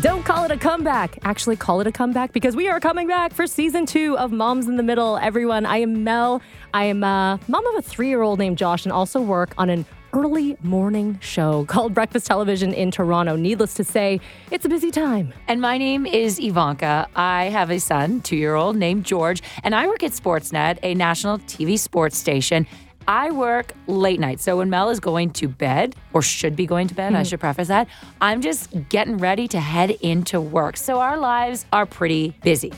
Don't call it a comeback. Actually, call it a comeback because we are coming back for season two of Moms in the Middle. Everyone, I am Mel. I am a mom of a three year old named Josh and also work on an early morning show called Breakfast Television in Toronto. Needless to say, it's a busy time. And my name is Evanka. I have a son, two year old, named George, and I work at Sportsnet, a national TV sports station. I work late night. So when Mel is going to bed, or should be going to bed, I hmm. should preface that, I'm just getting ready to head into work. So our lives are pretty busy.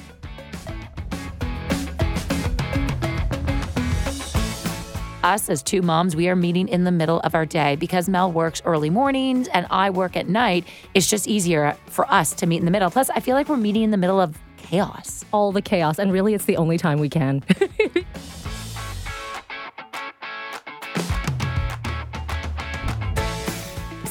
Us as two moms, we are meeting in the middle of our day because Mel works early mornings and I work at night. It's just easier for us to meet in the middle. Plus, I feel like we're meeting in the middle of chaos. All the chaos, and really, it's the only time we can.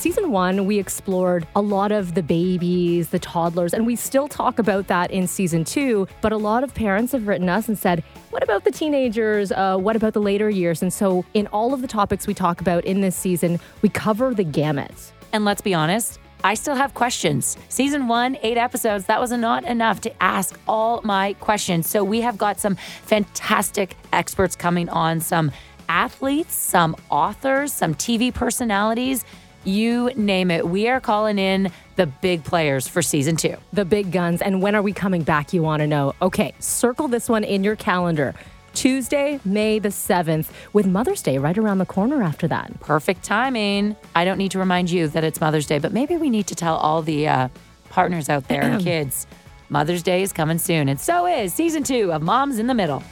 season one, we explored a lot of the babies, the toddlers, and we still talk about that in season two. But a lot of parents have written us and said, what about the teenagers? Uh, what about the later years? And so, in all of the topics we talk about in this season, we cover the gamut. And let's be honest, I still have questions. Season one, eight episodes, that was not enough to ask all my questions. So we have got some fantastic experts coming on, some athletes, some authors, some TV personalities. You name it. We are calling in the big players for season two. The big guns. And when are we coming back? You want to know. Okay, circle this one in your calendar. Tuesday, May the 7th, with Mother's Day right around the corner after that. Perfect timing. I don't need to remind you that it's Mother's Day, but maybe we need to tell all the uh, partners out there and kids Mother's Day is coming soon. And so is season two of Moms in the Middle.